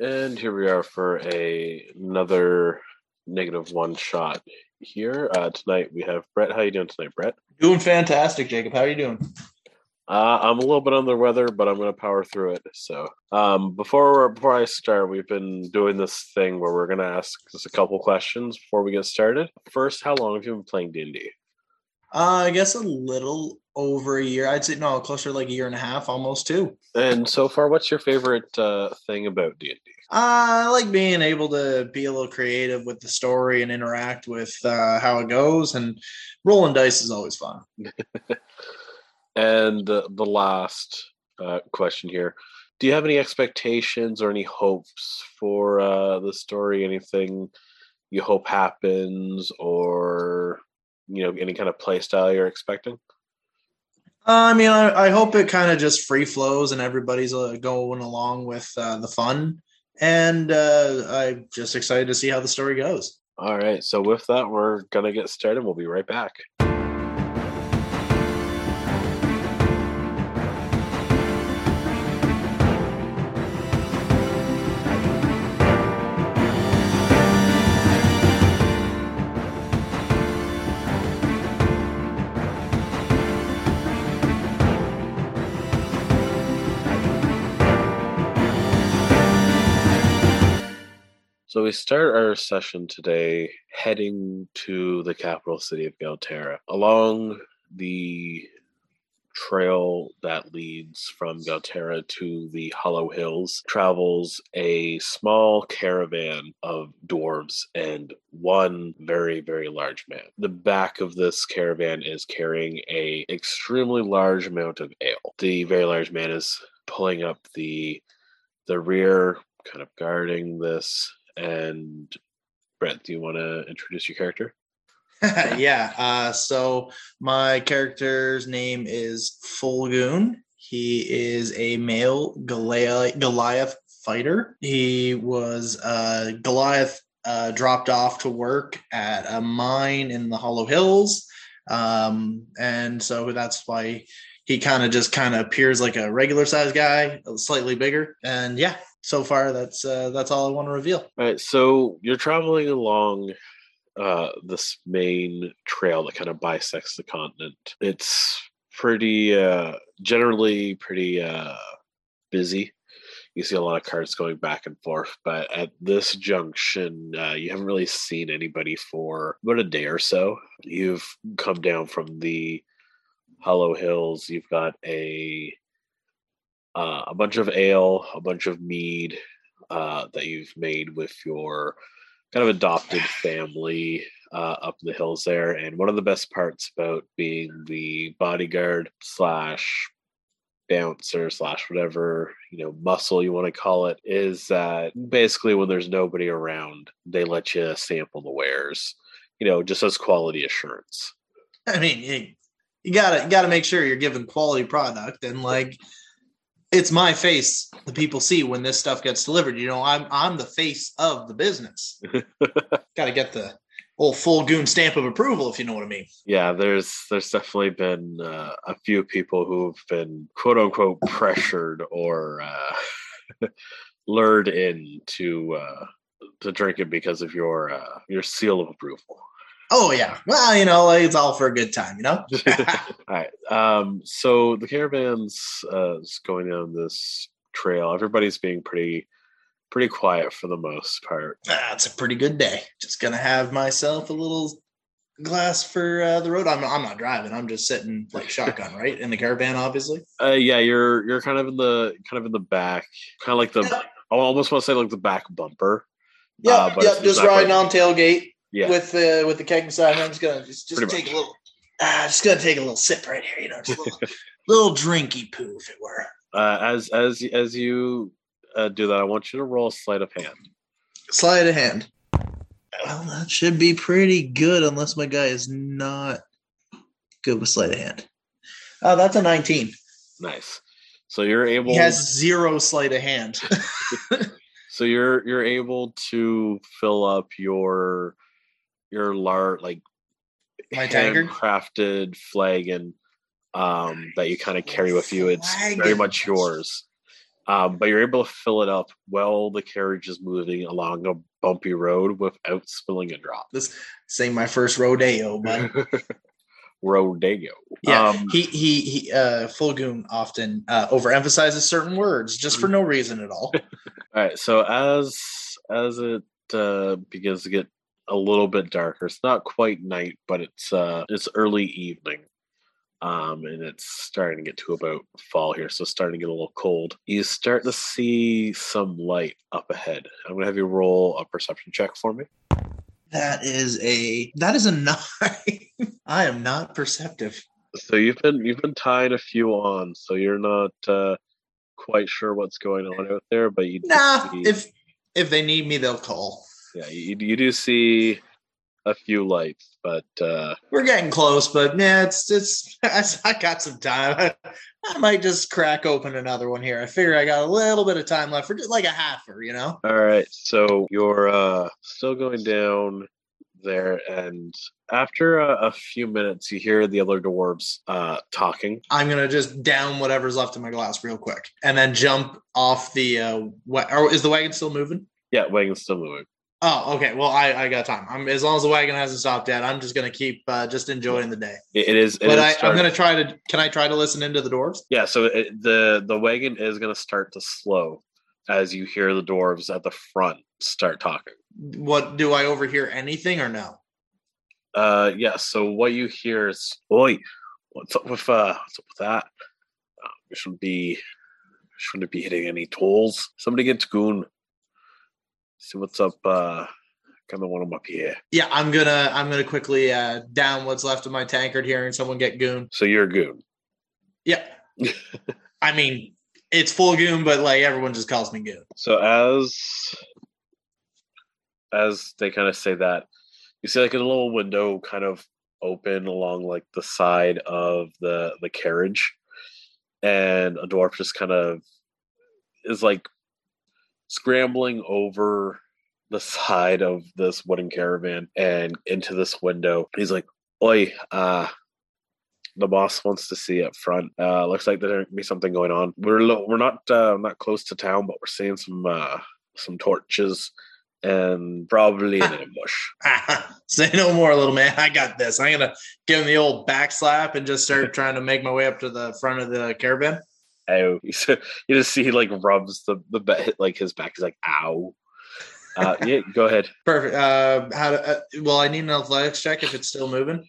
And here we are for a another negative one shot here. Uh, tonight we have Brett. How you doing tonight, Brett? Doing fantastic, Jacob. How are you doing? Uh, I'm a little bit under the weather, but I'm going to power through it. So, um, before before I start, we've been doing this thing where we're going to ask just a couple questions before we get started. First, how long have you been playing D and D? Uh, I guess a little over a year. I'd say no, closer to like a year and a half, almost two. And so far, what's your favorite uh, thing about D and D? Uh, I like being able to be a little creative with the story and interact with uh, how it goes. And rolling dice is always fun. And the the last uh, question here: Do you have any expectations or any hopes for uh, the story? Anything you hope happens, or you know, any kind of play style you're expecting? Uh, I mean, I, I hope it kind of just free flows and everybody's uh, going along with uh, the fun. And uh, I'm just excited to see how the story goes. All right. So with that, we're gonna get started. We'll be right back. So we start our session today heading to the capital city of Galterra. Along the trail that leads from Galterra to the Hollow Hills travels a small caravan of dwarves and one very very large man. The back of this caravan is carrying a extremely large amount of ale. The very large man is pulling up the the rear kind of guarding this and Brett, do you want to introduce your character? yeah. Uh, so my character's name is Fullgoon. He is a male Goliath, Goliath fighter. He was uh, Goliath uh, dropped off to work at a mine in the Hollow Hills, um, and so that's why he kind of just kind of appears like a regular sized guy, slightly bigger. And yeah, so far that's uh, that's all I want to reveal. All right, so you're traveling along uh, this main trail that kind of bisects the continent. It's pretty uh, generally pretty uh, busy. You see a lot of cars going back and forth, but at this junction, uh, you haven't really seen anybody for about a day or so. You've come down from the Hollow Hills. You've got a uh, a bunch of ale, a bunch of mead uh, that you've made with your kind of adopted family uh, up in the hills there. And one of the best parts about being the bodyguard slash bouncer slash whatever you know muscle you want to call it is that basically when there's nobody around they let you sample the wares you know just as quality assurance i mean you, you gotta you gotta make sure you're giving quality product and like it's my face the people see when this stuff gets delivered. You know, I'm I'm the face of the business. Got to get the old full goon stamp of approval, if you know what I mean. Yeah, there's there's definitely been uh, a few people who've been quote unquote pressured or uh, lured in to uh, to drink it because of your uh, your seal of approval. Oh yeah. Well, you know, it's all for a good time, you know. all right. Um, so the caravan's uh, is going down this trail. Everybody's being pretty pretty quiet for the most part. That's a pretty good day. Just gonna have myself a little glass for uh, the road. I'm I'm not driving. I'm just sitting like shotgun, right, in the caravan, obviously. Uh, yeah, you're you're kind of in the kind of in the back, kind of like the. I almost want to say like the back bumper. Yeah, uh, yeah, just riding on tailgate yeah. with the with the keg beside me. I'm just gonna just, just take much. a little. Uh, just gonna take a little sip right here. You know, just a little, little drinky poo, if it were. Uh, as as as you uh, do that, I want you to roll a sleight of hand. Sleight of hand. Well, that should be pretty good, unless my guy is not good with sleight of hand. Oh, that's a 19. Nice. So you're able. He has zero sleight of hand. so you're you're able to fill up your your large like my handcrafted flagon um, that you kind of carry with you. It's very much yours. Um, but you're able to fill it up while the carriage is moving along a bumpy road without spilling a drop. This ain't my first rodeo, but Rodeo. yeah, Um, he he he. Uh, Fullgoon often uh, overemphasizes certain words just for no reason at all. All right. So as as it uh, begins to get a little bit darker, it's not quite night, but it's uh, it's early evening, um, and it's starting to get to about fall here. So starting to get a little cold. You start to see some light up ahead. I'm gonna have you roll a perception check for me. That is a that is a nine. I am not perceptive. So you've been you've been tying a few on, so you're not uh, quite sure what's going on out there, but you Nah, if if they need me, they'll call. Yeah you, you do see a few lights, but uh, We're getting close, but yeah, it's it's. I, got some time. I, I might just crack open another one here. I figure I got a little bit of time left for just like a half halfer, you know. All right, so you're uh, still going down there, and after a, a few minutes, you hear the other dwarves uh, talking. I'm gonna just down whatever's left in my glass real quick, and then jump off the. Uh, wa- or is the wagon still moving? Yeah, wagon's still moving. Oh, okay. Well, I, I got time. I'm as long as the wagon hasn't stopped yet. I'm just gonna keep uh, just enjoying the day. It, it is. It but is I, I'm gonna try to. Can I try to listen into the dwarves? Yeah, so it, the the wagon is going to start to slow as you hear the dwarves at the front start talking. What do I overhear anything or no? Uh, yeah. So what you hear is, "Oi, what's up with uh, what's up with that? Uh, we shouldn't be, shouldn't be hitting any tolls. Somebody get Goon. See what's up. Uh, kind of want him up here. Yeah, I'm gonna I'm gonna quickly uh, down what's left of my tankard here and someone get goon. So you're a Goon. Yeah, I mean it's full goon, but like everyone just calls me goon. So as as they kind of say that, you see like a little window kind of open along like the side of the the carriage, and a dwarf just kind of is like scrambling over the side of this wooden caravan and into this window. He's like, "Oi, uh." The boss wants to see up front. Uh, looks like there might be something going on. We're lo- we're not uh, not close to town, but we're seeing some uh, some torches and probably an ambush. Say no more, little man. I got this. I'm gonna give him the old back slap and just start trying to make my way up to the front of the caravan. Ow! You s- you just see he like rubs the the like his back. He's like, "Ow!" Uh, yeah, go ahead. Perfect. Uh, how to? Uh, well, I need an athletics check if it's still moving.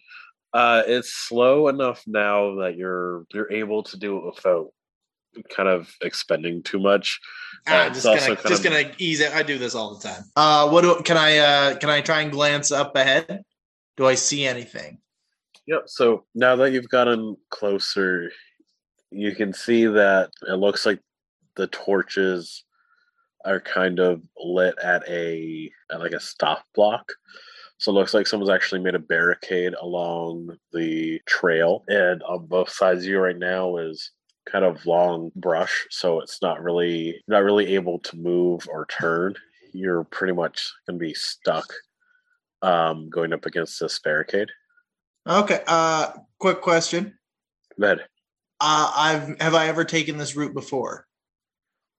Uh, it's slow enough now that you're you're able to do it without kind of expending too much. Ah, Uh, just gonna just of- gonna ease it. I do this all the time. Uh, what do can I uh can I try and glance up ahead? Do I see anything? Yep. So now that you've gotten closer, you can see that it looks like the torches are kind of lit at a at like a stop block. So it looks like someone's actually made a barricade along the trail, and on both sides of you right now is kind of long brush, so it's not really not really able to move or turn. You're pretty much gonna be stuck um, going up against this barricade. Okay. Uh, quick question. Go ahead. Uh, I've have I ever taken this route before?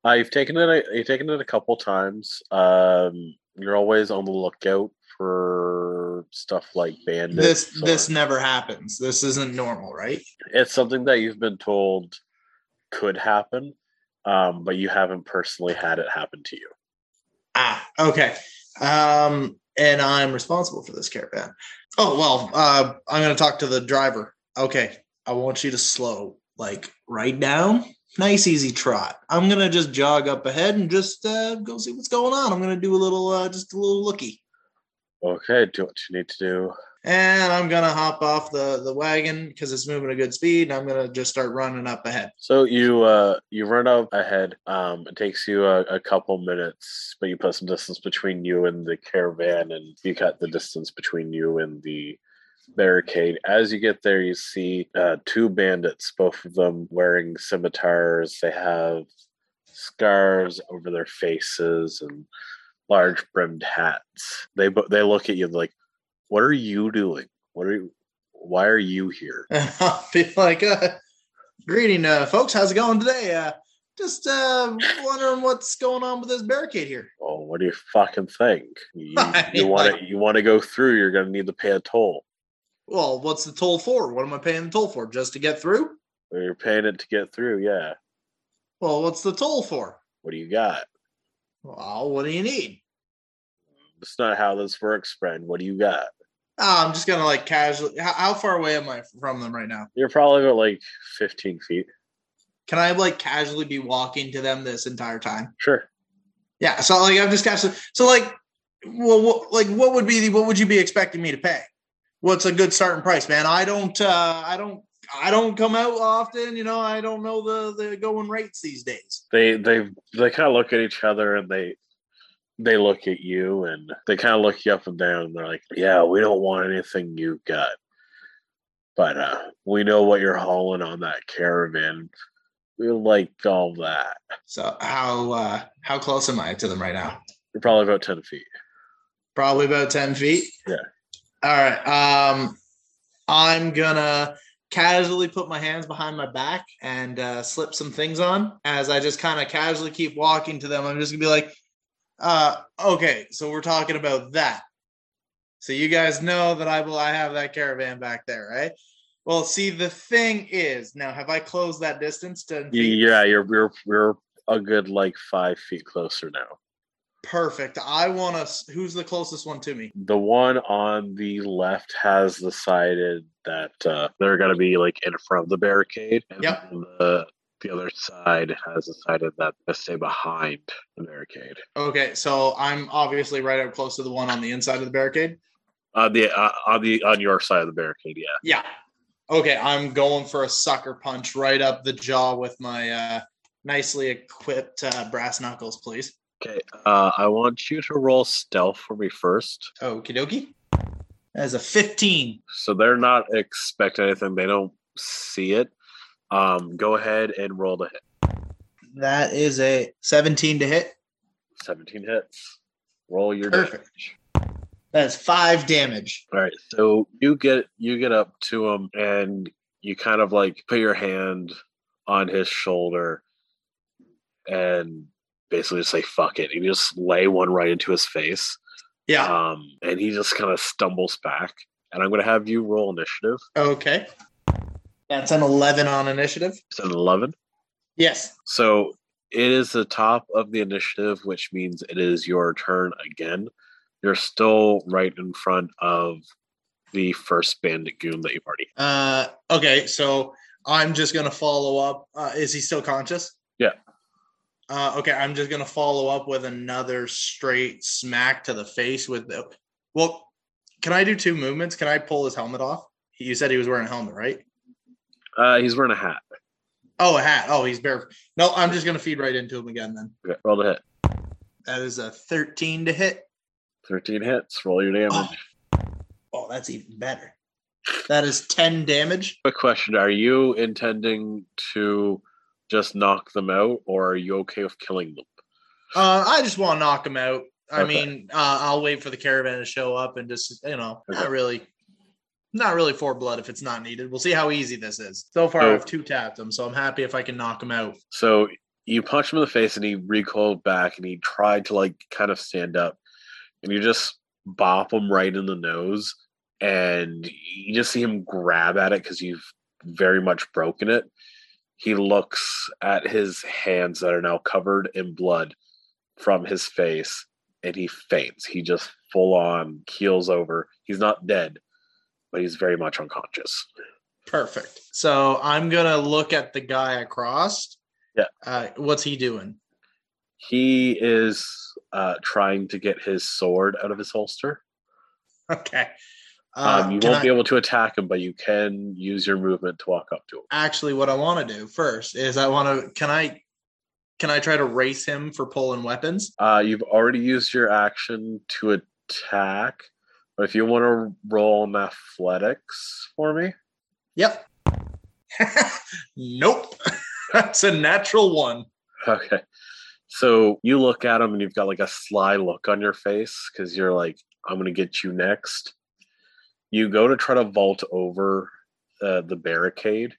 Uh, you've taken it. You've taken it a couple times. Um, you're always on the lookout for stuff like bandits. This or- this never happens. This isn't normal, right? it's something that you've been told could happen, um, but you haven't personally had it happen to you. Ah, okay. Um, and I'm responsible for this caravan. Oh well, uh, I'm gonna talk to the driver. Okay, I want you to slow, like right now, nice easy trot. I'm gonna just jog up ahead and just uh, go see what's going on. I'm gonna do a little, uh, just a little looky, Okay, do what you need to do. and I'm gonna hop off the the wagon because it's moving at a good speed. And I'm gonna just start running up ahead. So you uh you run up ahead. Um, it takes you a, a couple minutes, but you put some distance between you and the caravan, and you cut the distance between you and the barricade. As you get there, you see uh, two bandits, both of them wearing scimitars. They have scarves over their faces and large brimmed hats. They they look at you like, "What are you doing? What are you? Why are you here?" And I'll be like, uh, "Greeting, uh, folks. How's it going today? Uh, Just uh, wondering what's going on with this barricade here. Oh, what do you fucking think? You, you want to you want to go through? You're gonna need to pay a toll. Well, what's the toll for? What am I paying the toll for? Just to get through? Or You're paying it to get through. Yeah. Well, what's the toll for? What do you got? Well, what do you need? That's not how this works, friend. What do you got? Ah, I'm just gonna like casually. How, how far away am I from them right now? You're probably about like 15 feet. Can I like casually be walking to them this entire time? Sure. Yeah. So like I'm just casually. So like, well, what, like what would be the what would you be expecting me to pay? What's a good starting price, man? I don't. uh I don't. I don't come out often. You know, I don't know the the going rates these days. They they they kind of look at each other and they they look at you and they kind of look you up and down. And they're like, "Yeah, we don't want anything you've got, but uh we know what you're hauling on that caravan. We like all that. So how uh how close am I to them right now? You're probably about 10 feet. Probably about 10 feet. Yeah. All right. Um I'm gonna casually put my hands behind my back and uh slip some things on as I just kind of casually keep walking to them. I'm just gonna be like, uh, okay, so we're talking about that. So you guys know that I will I have that caravan back there, right? Well, see, the thing is, now have I closed that distance to Yeah, you're you're you're a good like five feet closer now. Perfect? I want to. Who's the closest one to me? The one on the left has decided that uh, they're going to be like in front of the barricade. And Yep. The the other side has decided that they stay behind the barricade. Okay, so I'm obviously right up close to the one on the inside of the barricade. On the uh, on the on your side of the barricade, yeah. Yeah. Okay, I'm going for a sucker punch right up the jaw with my uh, nicely equipped uh, brass knuckles, please. Okay. Uh, I want you to roll stealth for me first. Okie dokie. As a 15. So they're not expecting anything. They don't see it. Um, go ahead and roll the hit. That is a 17 to hit. 17 hits. Roll your Perfect. damage. That's five damage. All right, so you get you get up to him and you kind of like put your hand on his shoulder and basically just say "fuck it," and you just lay one right into his face. Yeah. Um, and he just kind of stumbles back. And I'm going to have you roll initiative. Okay. That's an 11 on initiative. It's an 11. Yes. So it is the top of the initiative, which means it is your turn again. You're still right in front of the first bandit goon that you've already. Uh, okay, so I'm just gonna follow up. Uh, is he still conscious? Yeah. Uh, okay, I'm just gonna follow up with another straight smack to the face with the. Well, can I do two movements? Can I pull his helmet off? You said he was wearing a helmet, right? Uh, he's wearing a hat. Oh, a hat. Oh, he's bare. No, I'm just gonna feed right into him again. Then Okay, roll the hit. that is a 13 to hit. 13 hits. Roll your damage. Oh, that's even better. That is 10 damage. Quick question: Are you intending to just knock them out, or are you okay with killing them? Uh, I just want to knock them out. I Okay. mean, uh, I'll wait for the caravan to show up and just, you know, Okay. not really, not really for blood if it's not needed. We'll see how easy this is. So far, So- I've two tapped him, so I'm happy if I can knock him out. So you punch him in the face, and he recoiled back, and he tried to like kind of stand up, and you just bop him right in the nose, and you just see him grab at it because you've very much broken it. He looks at his hands that are now covered in blood from his face, and he faints. He just full on keels over. He's not dead, but he's very much unconscious. Perfect. So I'm gonna look at the guy across. Yeah. Uh, what's he doing? He is uh, trying to get his sword out of his holster. Okay. Uh, Um, you won't I- be able to attack him, but you can use your movement to walk up to him. actually, what I want to do first is I want to. Can I? Can I try to race him for pulling weapons? Uh, you've already used your action to attack, but if you want to roll an athletics for me, Yep. nope. That's a natural one. okay. So you look at him and you've got like a sly look on your face because you're like, I'm going to get you next. You go to try to vault over uh, the barricade,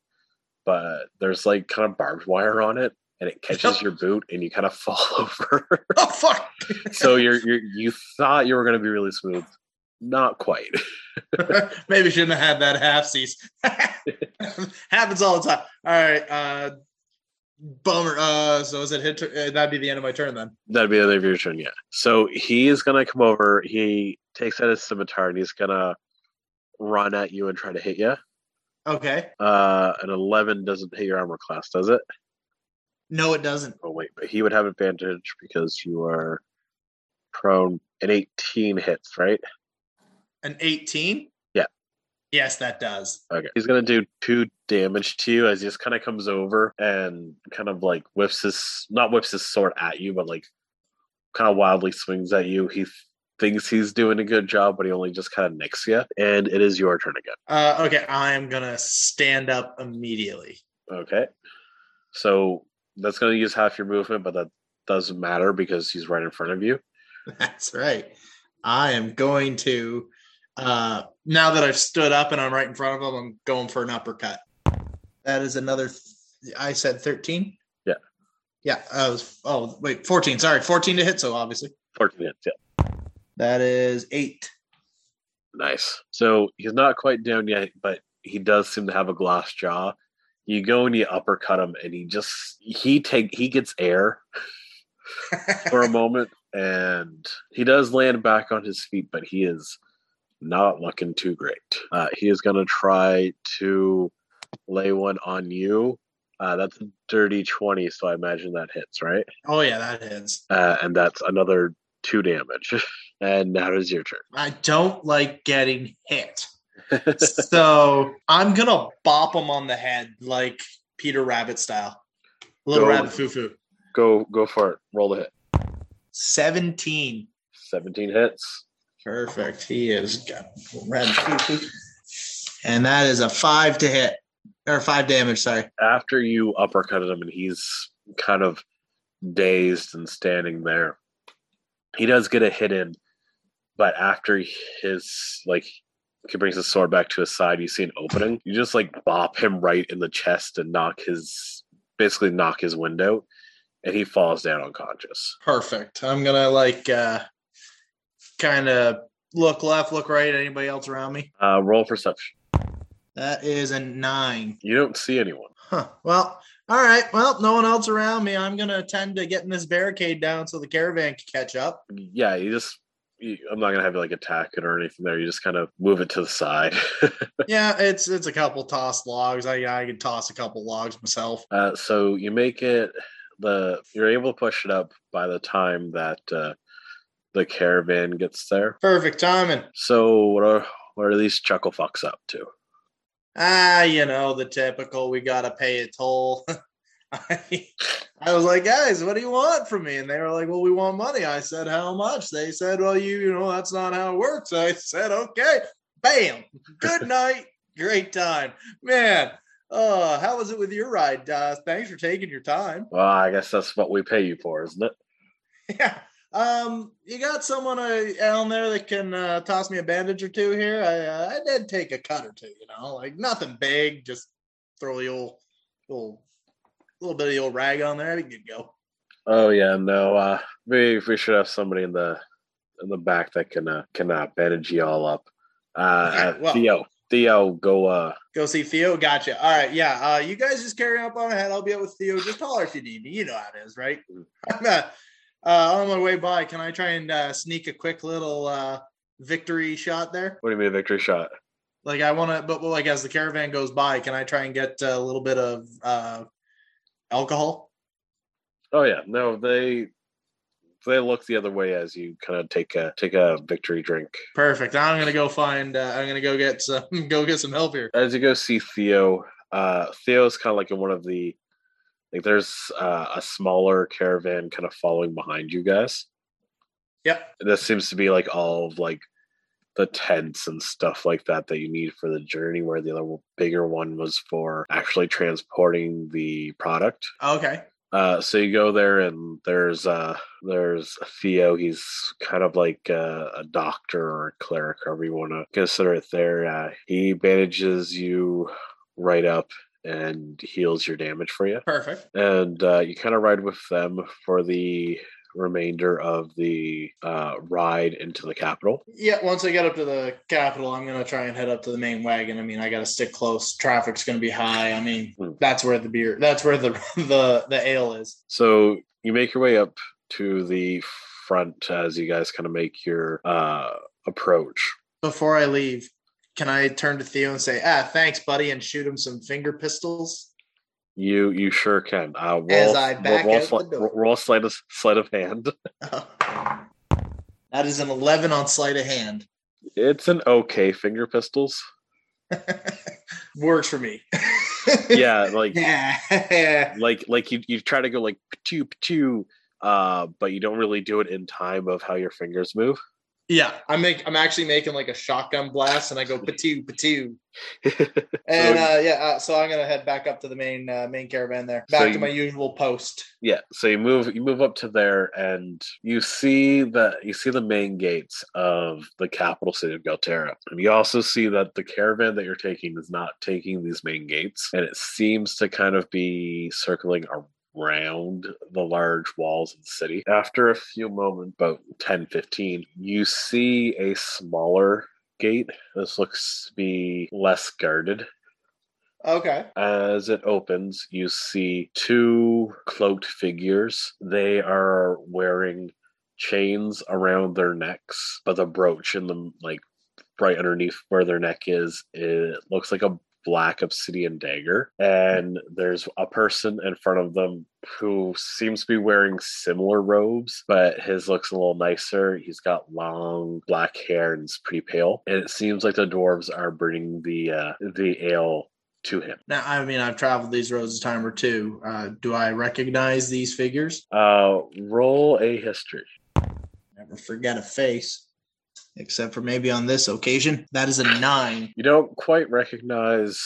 but there's like kind of barbed wire on it and it catches your boot and you kind of fall over. Oh fuck! so you're, you're you thought you were going to be really smooth, not quite. Maybe shouldn't have had that half cease. Happens all the time. All right. Uh, bummer. Uh, so is it hit? uh, that'd be the end of my turn then. That'd be the end of your turn, yeah. So he is gonna come over. He takes out his scimitar and he's gonna run at you and try to hit you. Okay. Uh, an eleven doesn't hit your armor class, does it? No, it doesn't. Oh wait, but he would have advantage because you are prone. An eighteen hits, right? An 18? Yeah. Yes, that does. Okay. He's gonna do two damage to you as he just kind of comes over and kind of like whips his not whips his sword at you, but like kind of wildly swings at you. He thinks he's doing a good job, but he only just kind of nicks you. And it is your turn again. Uh, okay, I am gonna stand up immediately. Okay. So that's gonna use half your movement, but that doesn't matter because he's right in front of you. That's right. I am going to. Uh, now that I've stood up and I'm right in front of him, I'm going for an uppercut. That is another. th- I said 13. Yeah. Yeah. I was. Oh wait, 14. Sorry, 14 to hit. So obviously 14 hits, yeah. That is eight. Nice. So he's not quite down yet, but he does seem to have a glass jaw. You go and you uppercut him, and he just he take he gets air for a moment, and he does land back on his feet, but he is not looking too great. Uh, he is going to try to lay one on you. Uh, that's a dirty twenty, so I imagine that hits, right? oh yeah, that hits. Uh, and that's another two damage. and now it is your turn. I don't like getting hit. so I'm gonna bop him on the head like Peter Rabbit style. Little Go. rabbit foo foo. go go for it. Roll the hit. 17. 17 hits. Perfect. He is got red foo foo. And that is a five to hit. Or five damage, sorry. After you uppercutted him and he's kind of dazed and standing there, he does get a hit in, but after his like he brings his sword back to his side, you see an opening. You just like bop him right in the chest and knock his basically knock his wind out, and he falls down unconscious. Perfect. I'm gonna like uh kind of look left, look right. Anybody else around me? Uh, roll perception. That is a nine. You don't see anyone. Huh. Well, all right. Well, no one else around me. I'm gonna attend to getting this barricade down so the caravan can catch up. Yeah, you just. You, I'm not gonna have you like attack it or anything there. You just kind of move it to the side. Yeah, it's it's a couple tossed logs. I I can toss a couple logs myself. Uh, so you make it the you're able to push it up by the time that uh, the caravan gets there. Perfect timing. So what are what are these chuckle fucks up to? Ah, you know the typical. We gotta pay a toll. I, I was like, guys, what do you want from me? And they were like, well, we want money. I said, how much? They said, well, you, you know, that's not how it works. I said, okay, bam, good night, great time, man. Uh, how was it with your ride? Uh, thanks for taking your time. Well, I guess that's what we pay you for, isn't it? Yeah. Um, you got someone uh, down there that can uh, toss me a bandage or two here? I uh, I did take a cut or two, you know, like nothing big, just throw the old, little, little bit of the old rag on there. It'd go. Oh yeah, no. Uh, we we should have somebody in the in the back that can uh, can uh, bandage you all up. Uh, Yeah, uh, well- Theo, Theo, go. Uh, Go see Theo. Gotcha. All right. Yeah. Uh, you guys just carry up on ahead. I'll be out with Theo. Just holler if you need me. You know how it is, right? I'm uh, uh, on my way by. Can I try and uh, sneak a quick little uh, victory shot there? what do you mean, a victory shot? Like I want to, but like as the caravan goes by, can I try and get a little bit of uh, alcohol? Oh yeah, no, they they look the other way as you kind of take a take a victory drink. Perfect. I'm gonna go find. Uh, I'm gonna go get some. Go get some help here. As you go see Theo, uh, Theo's kind of like in one of the like there's uh, a smaller caravan kind of following behind you guys. Yep. This seems to be like all of like the tents and stuff like that that you need for the journey, where the other bigger one was for actually transporting the product. Okay. Uh, so you go there and there's uh there's Theo. He's kind of like a, a doctor or a cleric, however you want to consider it. There, uh, he bandages you right up, and heals your damage for you. Perfect. And uh, you kind of ride with them for the remainder of the uh, ride into the capital. Yeah, once I get up to the capital, I'm gonna try and head up to the main wagon. I mean, I gotta stick close. Traffic's gonna be high. I mean, Hmm. that's where the beer, that's where the the the ale is. So you make your way up to the front as you guys kind of make your uh, approach. Before I leave, can I turn to Theo and say, "Ah, thanks, buddy," and shoot him some finger pistols? You you sure can. Uh, roll, As I back roll, out sli- the door. roll sleight of, sleight of hand. that is an eleven on sleight of hand. It's an okay finger pistols. Works for me. Yeah, like yeah. like like you you try to go like two two, uh, but you don't really do it in time of how your fingers move. Yeah, I make. I'm actually making like a shotgun blast, and I go patoo patoo. And uh, yeah, uh, so I'm gonna head back up to the main uh, main caravan there, back So to my usual post. Yeah, so you move you move up to there and you see that you see the main gates of the capital city of Galterra. And you also see that the caravan that you're taking is not taking these main gates and it seems to kind of be circling around the large walls of the city. After a few moments, about 10 15, you see a smaller gate. This looks to be less guarded. Okay. As it opens, you see two cloaked figures. They are wearing chains around their necks, but the brooch in them, like right underneath where their neck is, it looks like a black obsidian dagger. And there's a person in front of them who seems to be wearing similar robes, but his looks a little nicer. He's got long black hair and is pretty pale. And it seems like the dwarves are bringing the uh, the ale to him. Now, I mean, I've traveled these roads a time or two. Uh, do I recognize these figures? Uh, roll a history. Never forget a face, except for maybe on this occasion. That is a nine. You don't quite recognize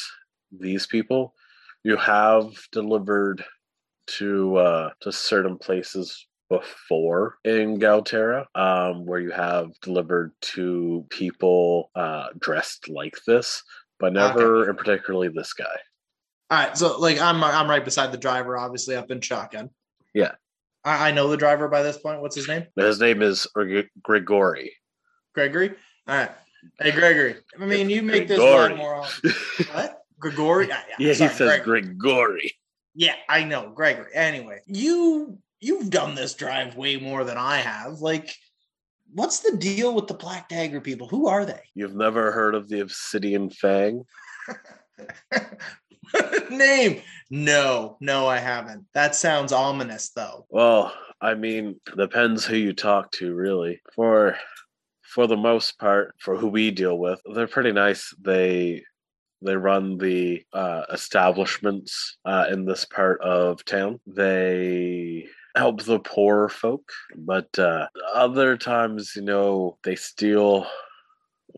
these people. You have delivered to uh, to certain places before in Galterra, um, where you have delivered to people uh, dressed like this, but never and particularly this guy. All right, so like I'm I'm right beside the driver, obviously up in shotgun. Yeah. I, I know the driver by this point. What's his name? His name is Grigori. Gregory. All right. Hey, Gregory. I mean, you make this Grigori. run more. often. What? Gregory? Yeah, Yeah, he sorry, says Greg- Grigori. Yeah, I know, Gregory. Anyway, you you've done this drive way more than I have. Like, what's the deal with the Black Dagger people? Who are they? You've never heard of the Obsidian Fang? Name? No, no, I haven't. That sounds ominous, though. Well, I mean, depends who you talk to, really. For for the most part, for who we deal with, they're pretty nice. They they run the uh, establishments uh, in this part of town. They help the poor folk, but uh, other times, you know, they steal,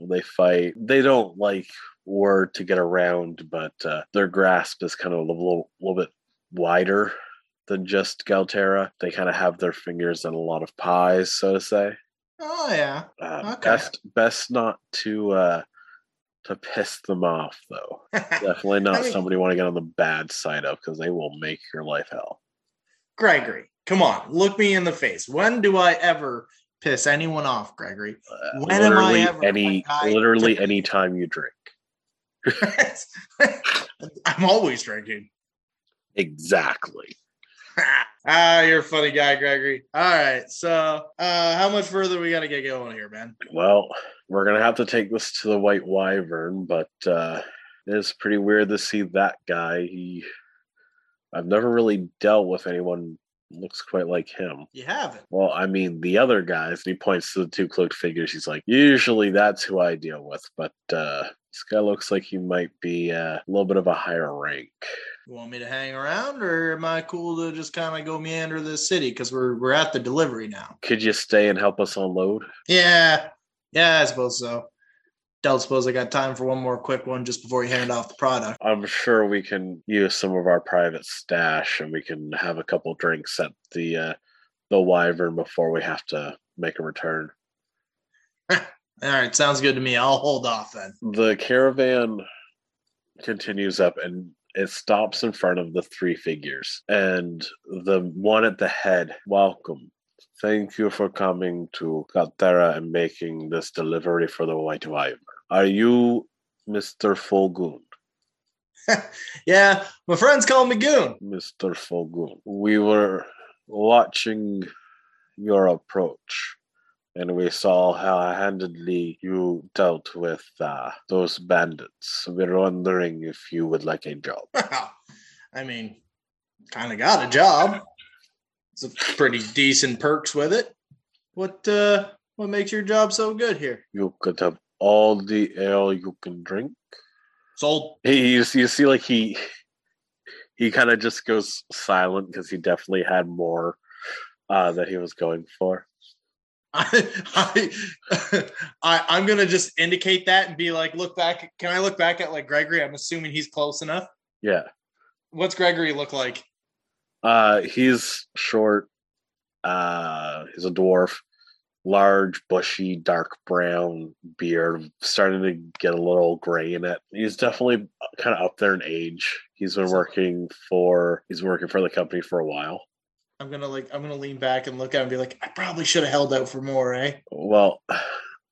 they fight. They don't like word to get around, but uh, their grasp is kind of a little, little bit wider than just Galterra. They kind of have their fingers in a lot of pies, so to say. Oh yeah. Uh, Okay. Best, best not to uh, to piss them off, though. Definitely not I mean- somebody you want to get on the bad side of because they will make your life hell. Gregory, come on, look me in the face. When do I ever piss anyone off, Gregory? Uh, When am I literally ever any, literally any time you drink. I'm always drinking. Exactly. Ah, you're a funny guy, Gregory. All right, so uh, how much further we gotta get going here, man? Well, we're gonna have to take this to the White Wyvern, but uh, it's pretty weird to see that guy. He, I've never really dealt with anyone looks quite like him. You haven't. Well, I mean, the other guys, and he points to the two cloaked figures. He's like, usually that's who I deal with, but uh, this guy looks like he might be uh, a little bit of a higher rank. You want me to hang around, or am I cool to just kind of go meander the city because we're we're at the delivery now? Could you stay and help us unload? Yeah, yeah, I suppose so. Don't suppose I got time for one more quick one just before you hand off the product. I'm sure we can use some of our private stash, and we can have a couple drinks at the uh, the Wyvern before we have to make a return. All right, sounds good to me. I'll hold off then. The caravan continues up, and it stops in front of the three figures, and the one at the head, welcome. Thank you for coming to Galterra and making this delivery for the White Wyvern. Are you Mr. Fullgoon? yeah, my friends call me Goon. Mr. Fullgoon. We were watching your approach and we saw how handedly you dealt with uh, those bandits. We're wondering if you would like a job. I mean, kind of got a job. It's a pretty decent perks with it. What uh, what makes your job so good here? You could have all the ale you can drink. Sold. He, you, see, you see, like he he kind of just goes silent because he definitely had more uh, that he was going for. I, I, I, I'm gonna just indicate that and be like, look back. Can I look back at like Gregory? I'm assuming he's close enough. Yeah. What's Gregory look like? Uh, he's short. Uh, he's a dwarf. Large, bushy, dark brown beard, starting to get a little gray in it. He's definitely kind of up there in age. He's been working for he's been working for the company for a while. I'm gonna like I'm gonna lean back and look at and be like, I probably should have held out for more, eh? Well,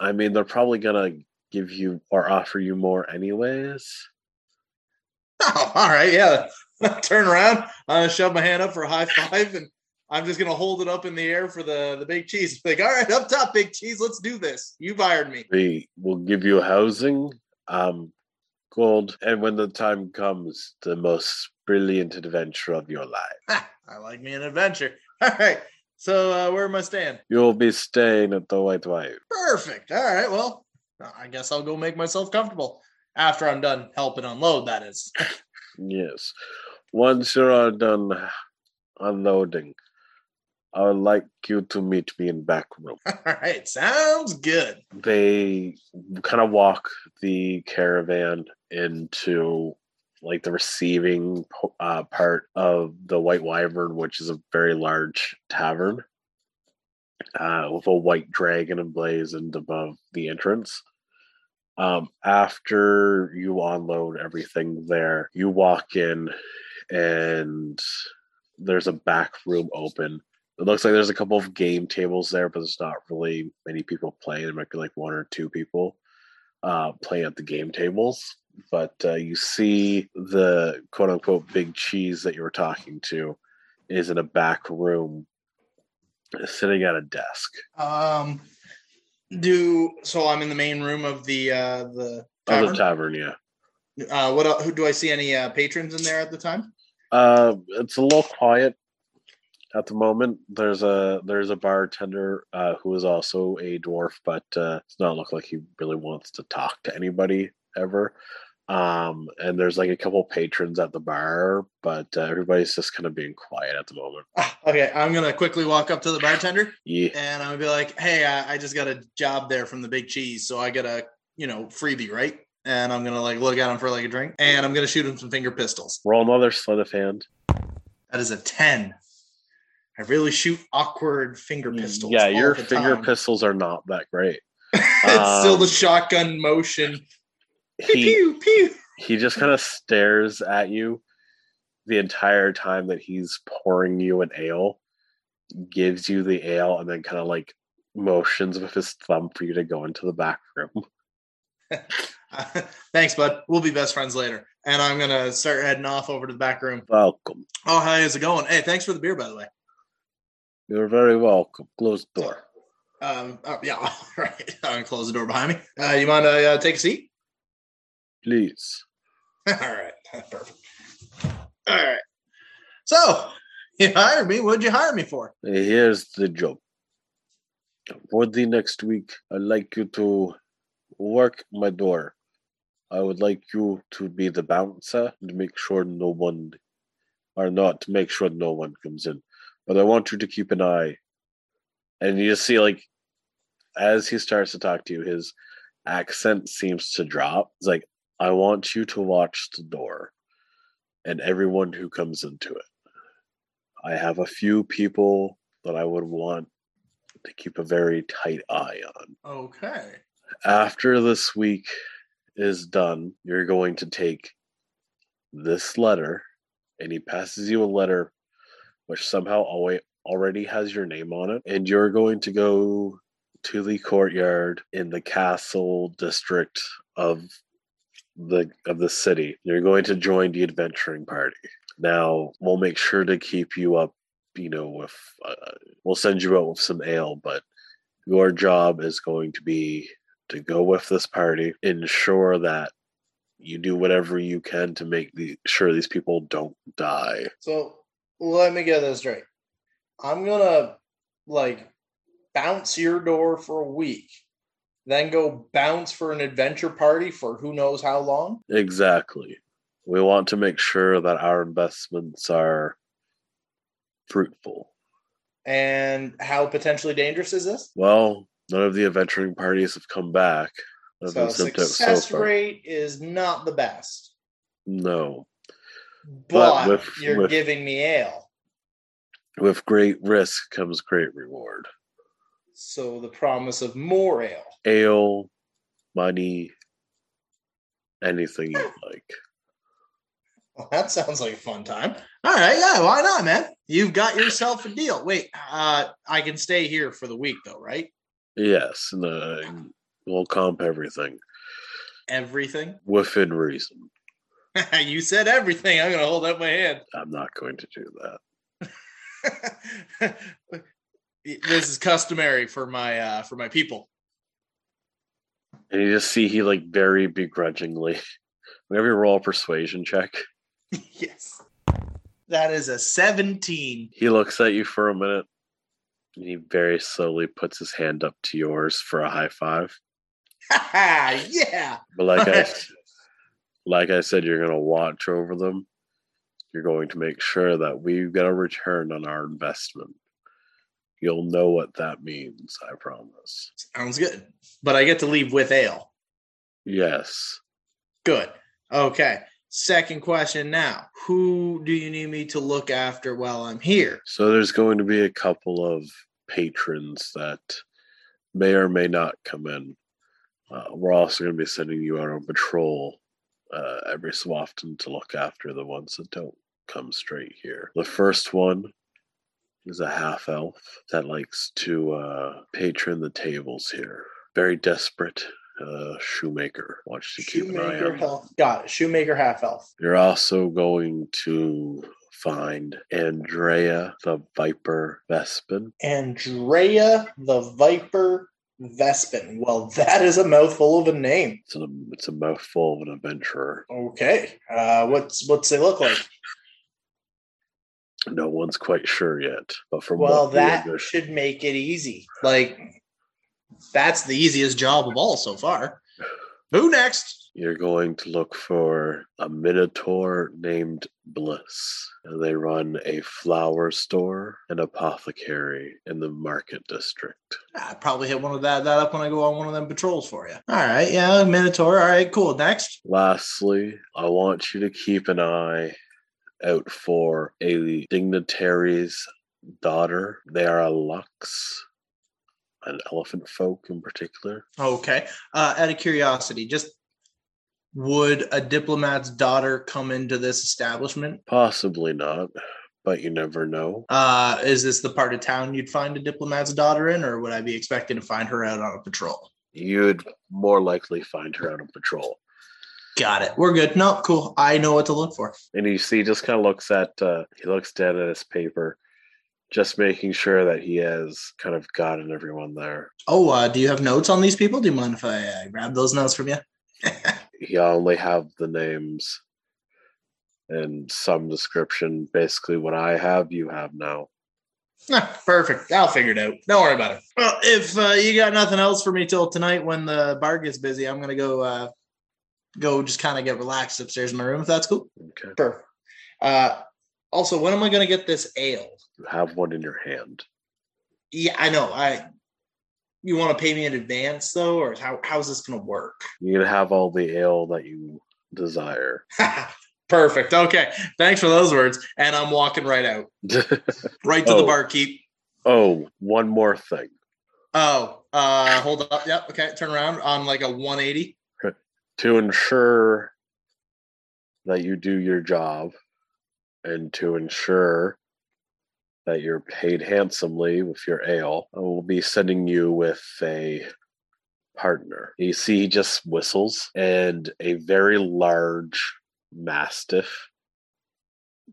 I mean, they're probably gonna give you or offer you more anyways. Oh, all right, yeah. Turn around, uh, shove my hand up for a high five, and I'm just gonna hold it up in the air for the the big cheese. Like, all right, up top, big cheese, let's do this. You've hired me. We will give you housing, um, gold, and when the time comes, the most brilliant adventure of your life. I like me an adventure. All right. So uh, where am I staying? You'll be staying at the White Wife. Perfect. All right. Well, I guess I'll go make myself comfortable after I'm done helping unload. That is. yes. Once you're all done unloading, I would like you to meet me in back room. All right. Sounds good. They kind of walk the caravan into like the receiving uh, part of the White Wyvern, which is a very large tavern uh, with a white dragon emblazoned above the entrance. Um, after you unload everything there, you walk in and there's a back room open. It looks like there's a couple of game tables there, but there's not really many people playing. There might be like one or two people uh, playing at the game tables but uh, you see the quote unquote big cheese that you were talking to is in a back room sitting at a desk. Um, do so I'm in the main room of the uh the tavern. Oh, the tavern, yeah. Uh, what who do I see any uh, patrons in there at the time? Uh, it's a little quiet at the moment. There's a there's a bartender uh, who is also a dwarf, but uh, it's not look like he really wants to talk to anybody ever. Um, and there's like a couple patrons at the bar, but uh, everybody's just kind of being quiet at the moment. Ah, okay, I'm gonna quickly walk up to the bartender. Yeah. And I'm gonna be like, "Hey, I, I just got a job there from the Big Cheese, so I got a you know freebie, right?" And I'm gonna like look at him for like a drink, and I'm gonna shoot him some finger pistols. Roll another sleight of hand. That is a ten. I really shoot awkward finger mm, pistols. Yeah, your finger time. pistols are not that great. it's um, still the um, shotgun motion he, pew, pew. he just kind of stares at you the entire time that he's pouring you an ale, gives you the ale, and then kind of like motions with his thumb for you to go into the back room. Thanks, bud. We'll be best friends later. And I'm gonna start heading off over to the back room. Welcome. Oh, how is it going? Hey, thanks for the beer, by the way. You're very welcome. Close the door. Um. Oh, yeah. All right. I'm gonna close the door behind me. Uh, you mind to uh, take a seat? please. All right, perfect. All right. So you hired me. What'd you hire me for? Here's the job. For the next week, I'd like you to work my door. I would like you to be the bouncer and make sure no one, or not make sure no one comes in. But I want you to keep an eye. And you see, like, as he starts to talk to you, his accent seems to drop. It's like, I want you to watch the door and everyone who comes into it. I have a few people that I would want to keep a very tight eye on. Okay. After this week is done, you're going to take this letter, and he passes you a letter which somehow always already has your name on it, and you're going to go to the courtyard in the castle district of the of the city. You're going to join the adventuring party. Now, we'll make sure to keep you up, you know, with uh, we'll send you out with some ale, but your job is going to be to go with this party, ensure that you do whatever you can to make the sure these people don't die. So let me get this straight. I'm gonna like bounce your door for a week, then go bounce for an adventure party for who knows how long. Exactly. We want to make sure that our investments are fruitful. And how potentially dangerous is this? Well, none of the adventuring parties have come back. So success so rate is not the best, No. But, But with- you're with- giving me ale. With great risk comes great reward. So the promise of more ale. Ale, money, anything you like. Well, that sounds like a fun time. All right, yeah, why not, man? You've got yourself a deal. Wait, uh, I can stay here for the week though, right? Yes, and uh, we'll comp everything Everything. within reason. you said everything. I'm gonna hold up my hand. I'm not going to do that. this is customary for my uh for my people. And you just see he like very begrudgingly. Whenever you roll a persuasion check, yes. That is a 17. he looks at you for a minute and he very slowly puts his hand up to yours for a high five. yeah. But like I like I said, you're gonna watch over them. You're going to make sure that we get a return on our investment. You'll know what that means, I promise. Sounds good. But I get to leave with ale. Yes. Good. Okay. Second question now. Who do you need me to look after while I'm here? So there's going to be a couple of patrons that may or may not come in. Uh, we're also going to be sending you out on patrol uh, every so often to look after the ones that don't come straight here. The first one is a half elf that likes to uh, patron the tables here. Very desperate uh, shoemaker. Watch to keep an eye Shoemaker on. health. Got it. Shoemaker half elf. You're also going to find Andrea the Viper Vespin. Andrea the Viper Vespin. Well, that is a mouthful of a name. It's a, it's a mouthful of an adventurer. Okay. Uh, what's what's they look like? No one's quite sure yet, but from Well, we that should make it easy. Like that's the easiest job of all so far. Who next? You're going to look for a minotaur named Bliss, and they run a flower store and apothecary in the market district. I probably hit one of that that up when I go on one of them patrols for you. All right, yeah, Minotaur. All right, cool. Next. Lastly, I want you to keep an eye out for a dignitary's daughter. They are a Lux, an elephant folk in particular. Okay. Uh, out of curiosity, just would a diplomat's daughter come into this establishment? Possibly not, but you never know. Uh, is this the part of town you'd find a diplomat's daughter in, or would I be expecting to find her out on a patrol? You'd more likely find her out on patrol. Got it. We're good. No, cool. I know what to look for. And you see, he just kind of looks at, uh, he looks down at his paper, just making sure that he has kind of gotten everyone there. Oh, uh, do you have notes on these people? Do you mind if I uh, grab those notes from you? He only have the names and some description. Basically, what I have, you have now. Ah, perfect. I'll figure it out. Don't worry about it. Well, if uh, you got nothing else for me till tonight when the bar gets busy, I'm gonna go uh, go just kind of get relaxed upstairs in my room. If that's cool. Okay. Perfect. Uh, also, when am I gonna get this ale? You have one in your hand. Yeah, I know. I. You want to pay me in advance though, or how how's this gonna work? You can have all the ale that you desire. Perfect. Okay. Thanks for those words. And I'm walking right out, right to the Oh. barkeep. oh, one more thing. Oh, uh, hold up. Yep. Okay. Turn around on like a 180. To ensure that you do your job and to ensure that you're paid handsomely with your ale, I will be sending you with a partner. You see, he just whistles, and a very large mastiff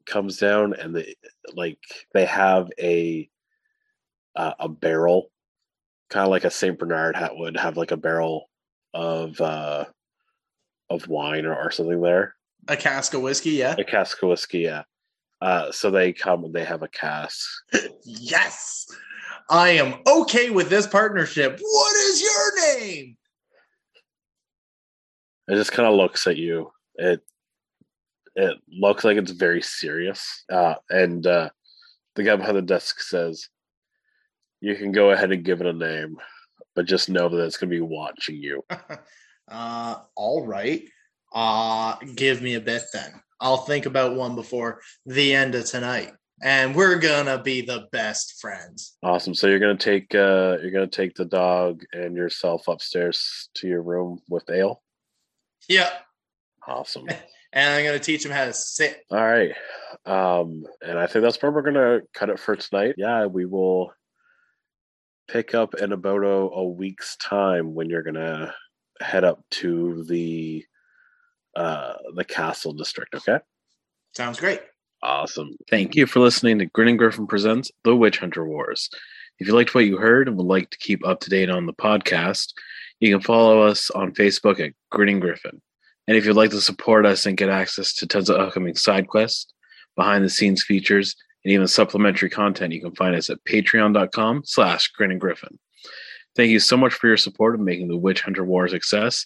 comes down, and they like they have a uh, a barrel, kind of like a Saint Bernard hat would have like a barrel of uh of wine or, or something there. A cask of whiskey, yeah. A cask of whiskey, yeah. Uh, so they come and they have a cast. yes. I am okay with this partnership. What is your name? It just kind of looks at you. It it looks like it's very serious. Uh, and uh, the guy behind the desk says, "You can go ahead and give it a name, but just know that it's going to be watching you." uh, all right. Uh, give me a bit then. I'll think about one before the end of tonight. And we're gonna be the best friends. Awesome. So you're gonna take uh you're gonna take the dog and yourself upstairs to your room with ale? Yep. Awesome. and I'm gonna teach him how to sit. All right. Um, and I think that's where we're gonna cut it for tonight. Yeah, we will pick up in about a, a week's time when you're gonna head up to the uh, the castle district. Okay. Sounds great. Awesome. Thank you for listening to Grinning Griffin Presents The Witch Hunter Wars. If you liked what you heard and would like to keep up to date on the podcast, you can follow us on Facebook at Grinning Griffin. And if you'd like to support us and get access to tons of upcoming side quests, behind the scenes features, and even supplementary content, you can find us at patreon.com slash grinning griffin. Thank you so much for your support of making the Witch Hunter War a success,